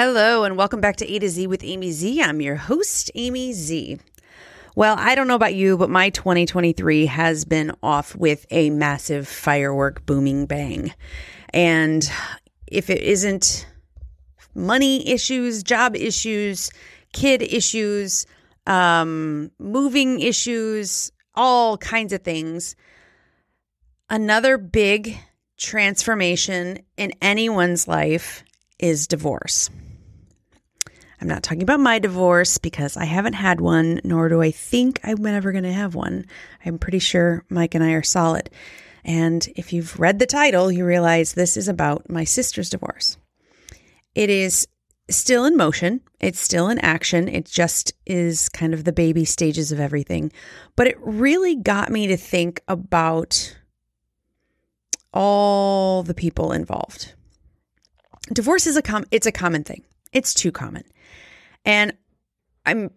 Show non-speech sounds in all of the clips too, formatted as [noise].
Hello, and welcome back to A to Z with Amy Z. I'm your host, Amy Z. Well, I don't know about you, but my 2023 has been off with a massive firework booming bang. And if it isn't money issues, job issues, kid issues, um, moving issues, all kinds of things, another big transformation in anyone's life is divorce. I'm not talking about my divorce because I haven't had one, nor do I think I'm ever going to have one. I'm pretty sure Mike and I are solid. And if you've read the title, you realize this is about my sister's divorce. It is still in motion, it's still in action. It just is kind of the baby stages of everything. But it really got me to think about all the people involved. Divorce is a com- it's a common thing. It's too common. And I'm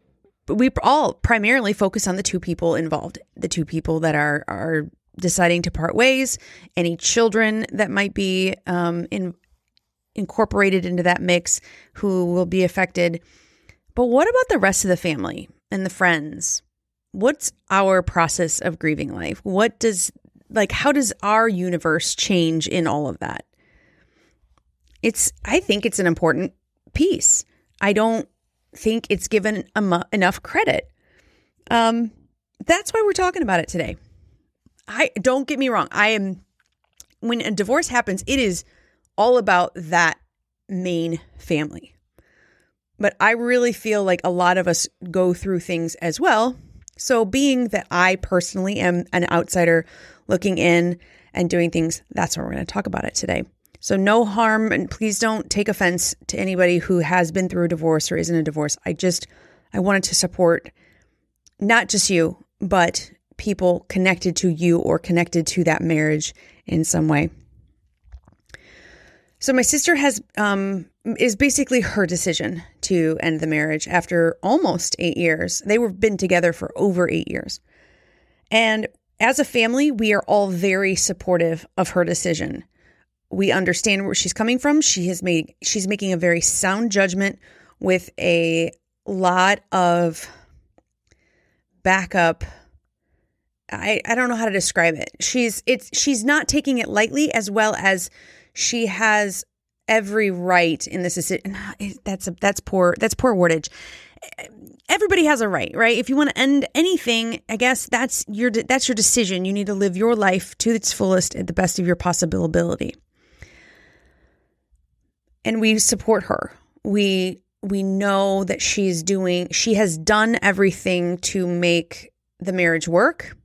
we all primarily focus on the two people involved, the two people that are are deciding to part ways, any children that might be um, in, incorporated into that mix who will be affected. But what about the rest of the family and the friends? What's our process of grieving life? What does like how does our universe change in all of that? It's I think it's an important piece. I don't think it's given enough credit. Um, that's why we're talking about it today. I don't get me wrong. I am when a divorce happens, it is all about that main family. But I really feel like a lot of us go through things as well. So, being that I personally am an outsider looking in and doing things, that's why we're going to talk about it today. So, no harm, and please don't take offense to anybody who has been through a divorce or is in a divorce. I just, I wanted to support not just you, but people connected to you or connected to that marriage in some way. So, my sister has, um, is basically her decision to end the marriage after almost eight years. They were been together for over eight years. And as a family, we are all very supportive of her decision we understand where she's coming from. She has made she's making a very sound judgment with a lot of backup. I, I don't know how to describe it. She's it's she's not taking it lightly as well as she has every right in this decision. Uh, that's a, that's poor that's poor wordage. Everybody has a right, right? If you want to end anything, I guess that's your that's your decision. You need to live your life to its fullest at the best of your possible ability and we support her. We we know that she's doing she has done everything to make the marriage work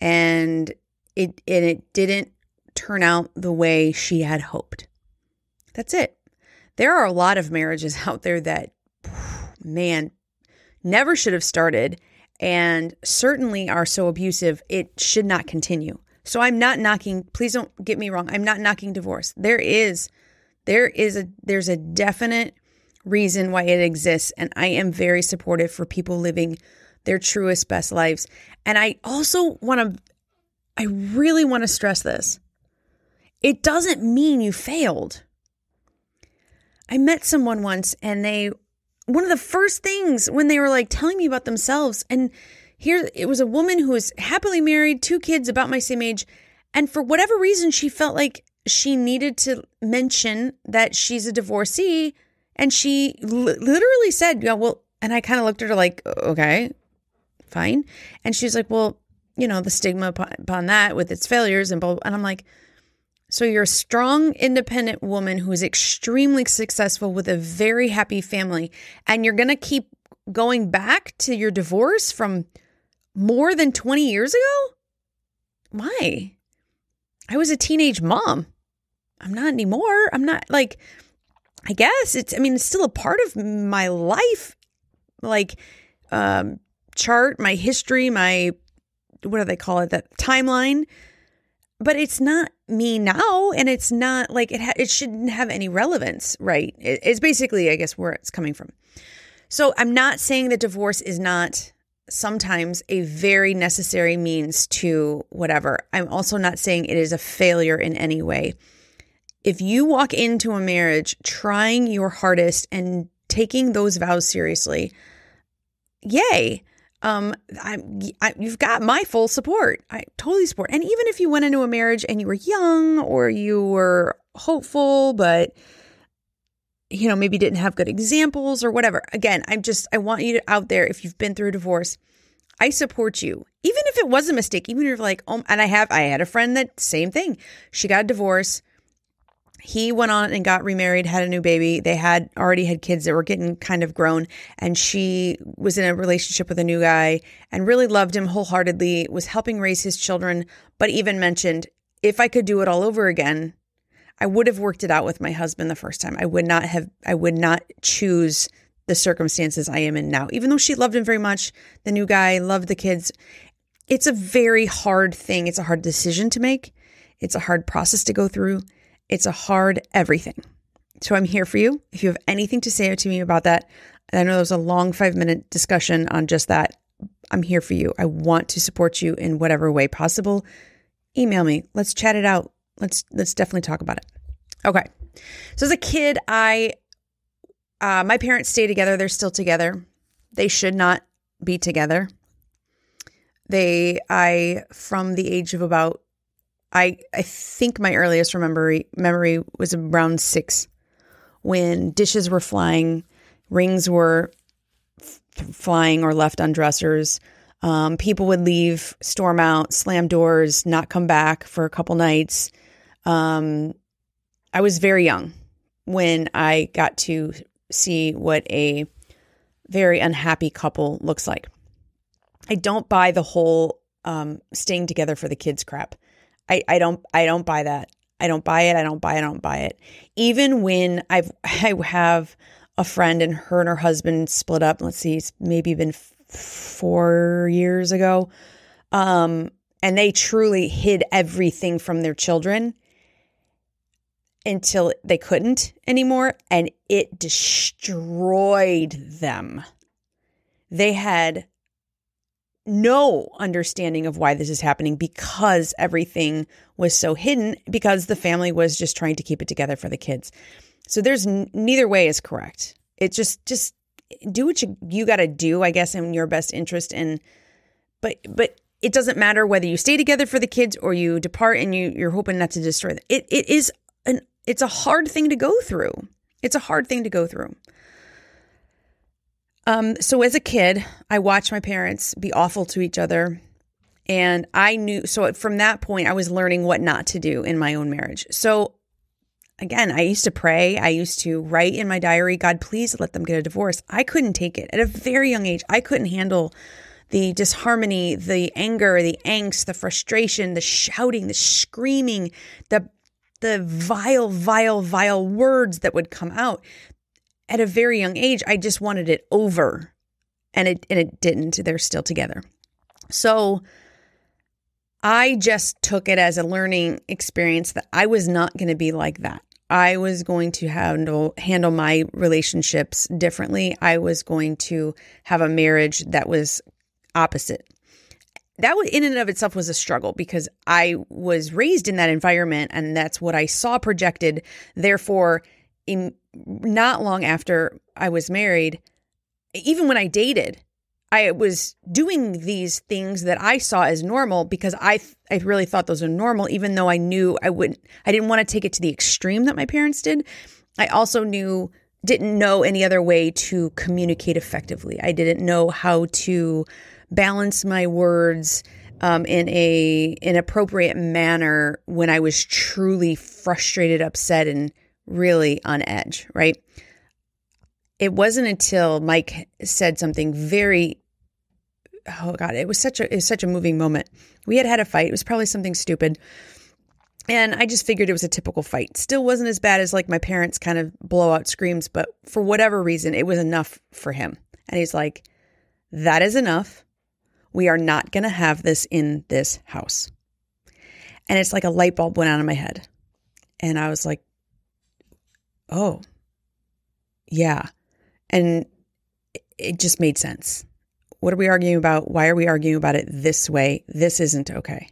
and it and it didn't turn out the way she had hoped. That's it. There are a lot of marriages [laughs] out there that man never should have started and certainly are so abusive it should not continue. So I'm not knocking please don't get me wrong. I'm not knocking divorce. There is there is a there's a definite reason why it exists and I am very supportive for people living their truest best lives. And I also want to I really want to stress this. It doesn't mean you failed. I met someone once and they one of the first things when they were like telling me about themselves and here it was a woman who was happily married, two kids about my same age, and for whatever reason she felt like she needed to mention that she's a divorcee. And she l- literally said, Yeah, well, and I kind of looked at her like, Okay, fine. And she's like, Well, you know, the stigma upon that with its failures and blah. And I'm like, So you're a strong, independent woman who is extremely successful with a very happy family. And you're going to keep going back to your divorce from more than 20 years ago? Why? I was a teenage mom. I'm not anymore. I'm not like, I guess it's, I mean, it's still a part of my life, like, um, chart, my history, my, what do they call it? That timeline. But it's not me now. And it's not like it, ha- it shouldn't have any relevance, right? It, it's basically, I guess, where it's coming from. So I'm not saying that divorce is not sometimes a very necessary means to whatever. I'm also not saying it is a failure in any way if you walk into a marriage trying your hardest and taking those vows seriously, yay. Um, I, I, you've got my full support. I totally support. And even if you went into a marriage and you were young or you were hopeful, but you know maybe didn't have good examples or whatever. Again, I'm just I want you to, out there if you've been through a divorce, I support you. Even if it was a mistake, even if you're like, oh, and I have, I had a friend that same thing. She got a divorce he went on and got remarried, had a new baby. They had already had kids that were getting kind of grown. And she was in a relationship with a new guy and really loved him wholeheartedly, was helping raise his children, but even mentioned, if I could do it all over again, I would have worked it out with my husband the first time. I would not have, I would not choose the circumstances I am in now. Even though she loved him very much, the new guy loved the kids. It's a very hard thing. It's a hard decision to make. It's a hard process to go through. It's a hard everything. So I'm here for you. If you have anything to say to me about that, I know there was a long five minute discussion on just that. I'm here for you. I want to support you in whatever way possible. Email me. Let's chat it out. Let's let's definitely talk about it. Okay. So as a kid, I uh, my parents stay together. They're still together. They should not be together. They I from the age of about I I think my earliest memory memory was around six, when dishes were flying, rings were f- flying or left on dressers. Um, people would leave, storm out, slam doors, not come back for a couple nights. Um, I was very young when I got to see what a very unhappy couple looks like. I don't buy the whole um, staying together for the kids crap. I, I don't I don't buy that. I don't buy it. I don't buy it. I don't buy it. Even when I've [laughs] I have a friend and her and her husband split up. Let's see, it's maybe been f- four years ago. Um, and they truly hid everything from their children until they couldn't anymore, and it destroyed them. They had no understanding of why this is happening because everything was so hidden because the family was just trying to keep it together for the kids. So there's n- neither way is correct. It just just do what you you got to do, I guess, in your best interest. And but but it doesn't matter whether you stay together for the kids or you depart and you you're hoping not to destroy them. It it is an it's a hard thing to go through. It's a hard thing to go through. Um, so as a kid, I watched my parents be awful to each other. And I knew, so from that point, I was learning what not to do in my own marriage. So again, I used to pray. I used to write in my diary, God, please let them get a divorce. I couldn't take it at a very young age. I couldn't handle the disharmony, the anger, the angst, the frustration, the shouting, the screaming, the the vile, vile, vile words that would come out at a very young age, I just wanted it over. And it and it didn't. They're still together. So I just took it as a learning experience that I was not going to be like that. I was going to handle handle my relationships differently. I was going to have a marriage that was opposite. That in and of itself was a struggle because I was raised in that environment and that's what I saw projected. Therefore, in, not long after I was married, even when I dated, I was doing these things that I saw as normal because I I really thought those were normal, even though I knew I wouldn't. I didn't want to take it to the extreme that my parents did. I also knew didn't know any other way to communicate effectively. I didn't know how to balance my words um, in a an appropriate manner when I was truly frustrated, upset, and really on edge, right? It wasn't until Mike said something very oh god, it was such a was such a moving moment. We had had a fight. It was probably something stupid. And I just figured it was a typical fight. Still wasn't as bad as like my parents kind of blowout screams, but for whatever reason, it was enough for him. And he's like, that is enough. We are not going to have this in this house. And it's like a light bulb went on in my head. And I was like, oh, yeah. And it just made sense. What are we arguing about? Why are we arguing about it this way? This isn't okay.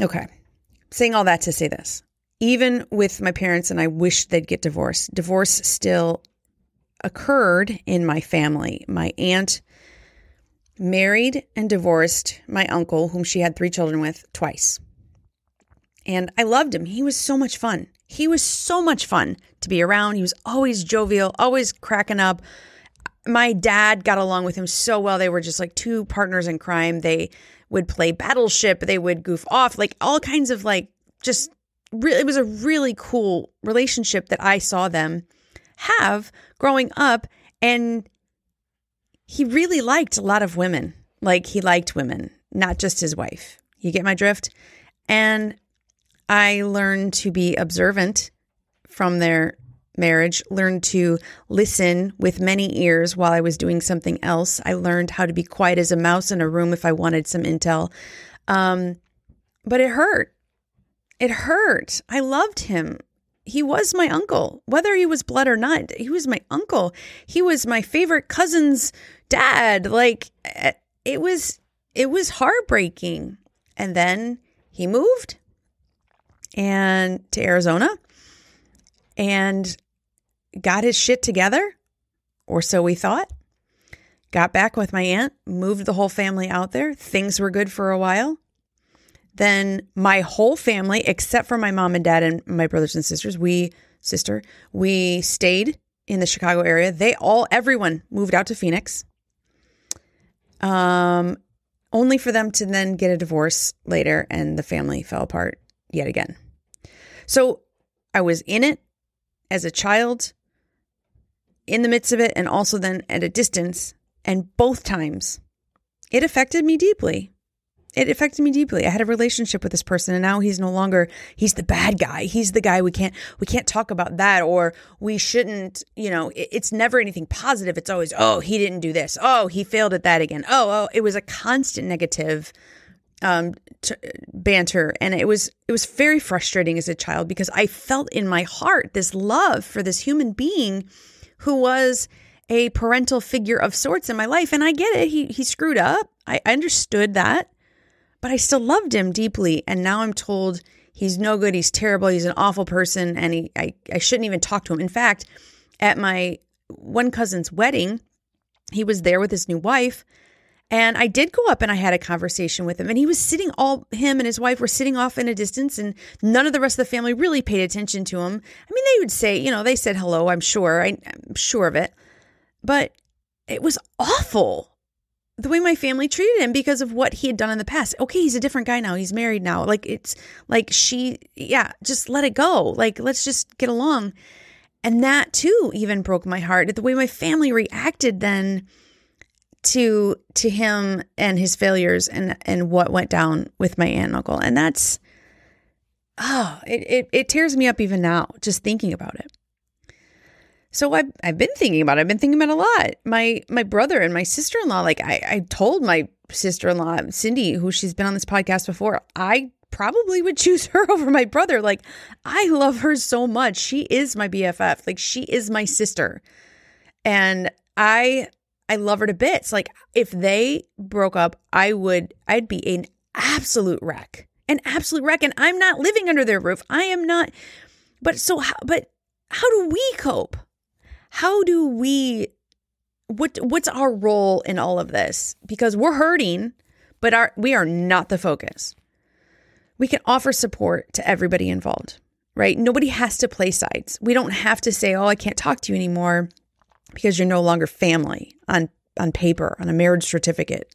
Okay. Saying all that to say this even with my parents, and I wish they'd get divorced, divorce still occurred in my family. My aunt married and divorced my uncle, whom she had three children with, twice. And I loved him. He was so much fun. He was so much fun to be around. He was always jovial, always cracking up. My dad got along with him so well. They were just like two partners in crime. They would play battleship, they would goof off, like all kinds of like just really, it was a really cool relationship that I saw them have growing up. And he really liked a lot of women. Like he liked women, not just his wife. You get my drift? And I learned to be observant from their marriage, learned to listen with many ears while I was doing something else. I learned how to be quiet as a mouse in a room if I wanted some intel. Um, but it hurt. It hurt. I loved him. He was my uncle, whether he was blood or not. He was my uncle. He was my favorite cousin's dad. Like eh, it was, it was heartbreaking. And then he moved and to Arizona and got his shit together, or so we thought. Got back with my aunt, moved the whole family out there. Things were good for a while. Then my whole family, except for my mom and dad and my brothers and sisters, we sister, we stayed in the Chicago area. They all, everyone moved out to Phoenix. Um, only for them to then get a divorce later and the family fell apart yet again. So I was in it as a child, in the midst of it, and also then at a distance. And both times it affected me deeply. It affected me deeply. I had a relationship with this person and now he's no longer he's the bad guy. He's the guy we can't we can't talk about that or we shouldn't, you know, it, it's never anything positive. It's always, "Oh, he didn't do this. Oh, he failed at that again." Oh, oh, it was a constant negative um, t- banter, and it was it was very frustrating as a child because I felt in my heart this love for this human being who was a parental figure of sorts in my life, and I get it. He he screwed up. I, understood that, but I still loved him deeply. And now I'm told he's no good. He's terrible. He's an awful person, and he I I shouldn't even talk to him. In fact, at my one cousin's wedding, he was there with his new wife and I did go up and I had a conversation with him. And he was sitting all, him and his wife were sitting off in a distance, and none of the rest of the family really paid attention to him. I mean, they would say, you know, they said hello, I'm sure. I, I'm sure of it. But it was awful the way my family treated him because of what he had done in the past. Okay, he's a different guy now. He's married now. Like, it's like she, yeah, just let it go. Like, let's just get along. And that too even broke my heart. The way my family reacted then to to him and his failures and and what went down with my aunt and uncle and that's oh it, it, it tears me up even now just thinking about it so I've, I've been thinking about it. I've been thinking about a lot. My my brother and my sister in law. Like I, I told my sister in law Cindy, who she's been on this podcast before, I probably would [laughs] choose her over my brother. Like I love her so much. She is my BFF. Like she is my sister, and I I love her to bits. Like if they broke up, I would I'd be an absolute wreck. An absolute wreck and I'm not living under their roof. I am not but so how but how do we cope? How do we what what's our role in all of this? Because we're hurting, but our we are not the focus. We can offer support to everybody involved, right? Nobody has to play sides. We don't have to say, "Oh, I can't talk to you anymore." Because you're no longer family on on paper on a marriage certificate.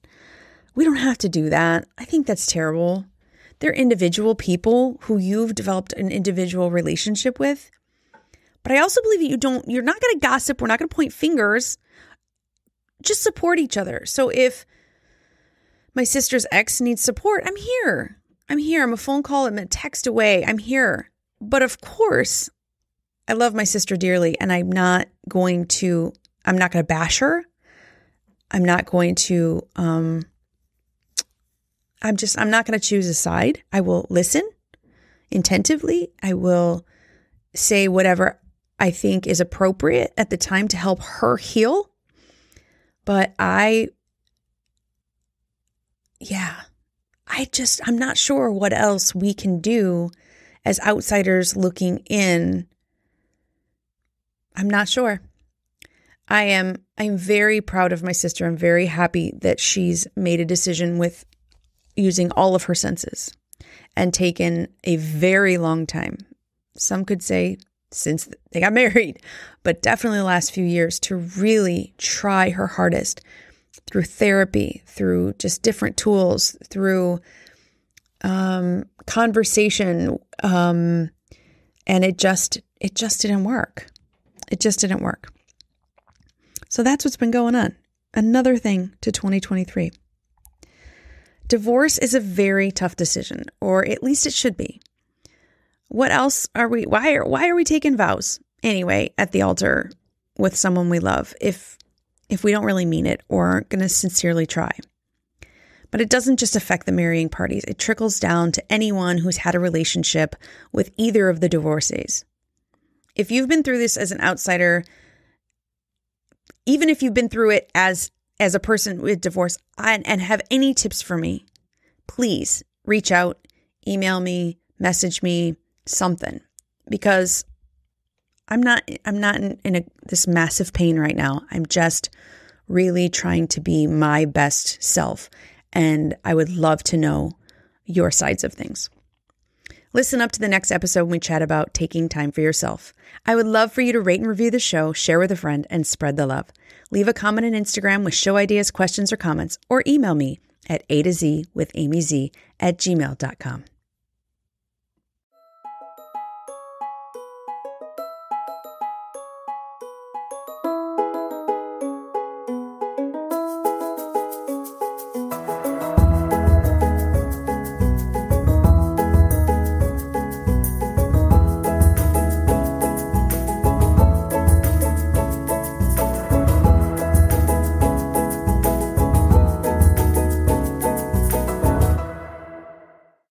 We don't have to do that. I think that's terrible. They're individual people who you've developed an individual relationship with. But I also believe that you don't you're not going to gossip, we're not going to point fingers. Just support each other. So if my sister's ex needs support, I'm here. I'm here. I'm a phone call, I'm a text away. I'm here. But of course, I love my sister dearly and I'm not going to I'm not going to bash her. I'm not going to um I'm just I'm not going to choose a side. I will listen intentively. I will say whatever I think is appropriate at the time to help her heal. But I yeah, I just I'm not sure what else we can do as outsiders looking in, I'm not sure. I am I'm very proud of my sister. I'm very happy that she's made a decision with using all of her senses and taken a very long time. Some could say since they got [laughs] married, but definitely the last few years to really try her hardest through therapy, through just different tools, through um, conversation, um, and it just it just didn't work. It just didn't work. So that's what's been going on. Another thing to 2023. Divorce is a very tough decision, or at least it should be. What else are we why are why are we taking vows anyway at the altar with someone we love if if we don't really mean it or aren't going to sincerely try? But it doesn't just affect the marrying parties. It trickles down to anyone who's had a relationship with either of the divorcees. If you've been through this as an outsider, even if you've been through it as as a person with divorce and, and have any tips for me, please reach out, email me, message me, something because I'm not I'm not in, in a, this massive pain right now. I'm just really trying to be my best self and I would love to know your sides of things. Listen up to the next episode when we chat about taking time for yourself. I would love for you to rate and review the show, share with a friend, and spread the love. Leave a comment on Instagram with show ideas, questions, or comments, or email me at A to Z with Amy Z at gmail.com.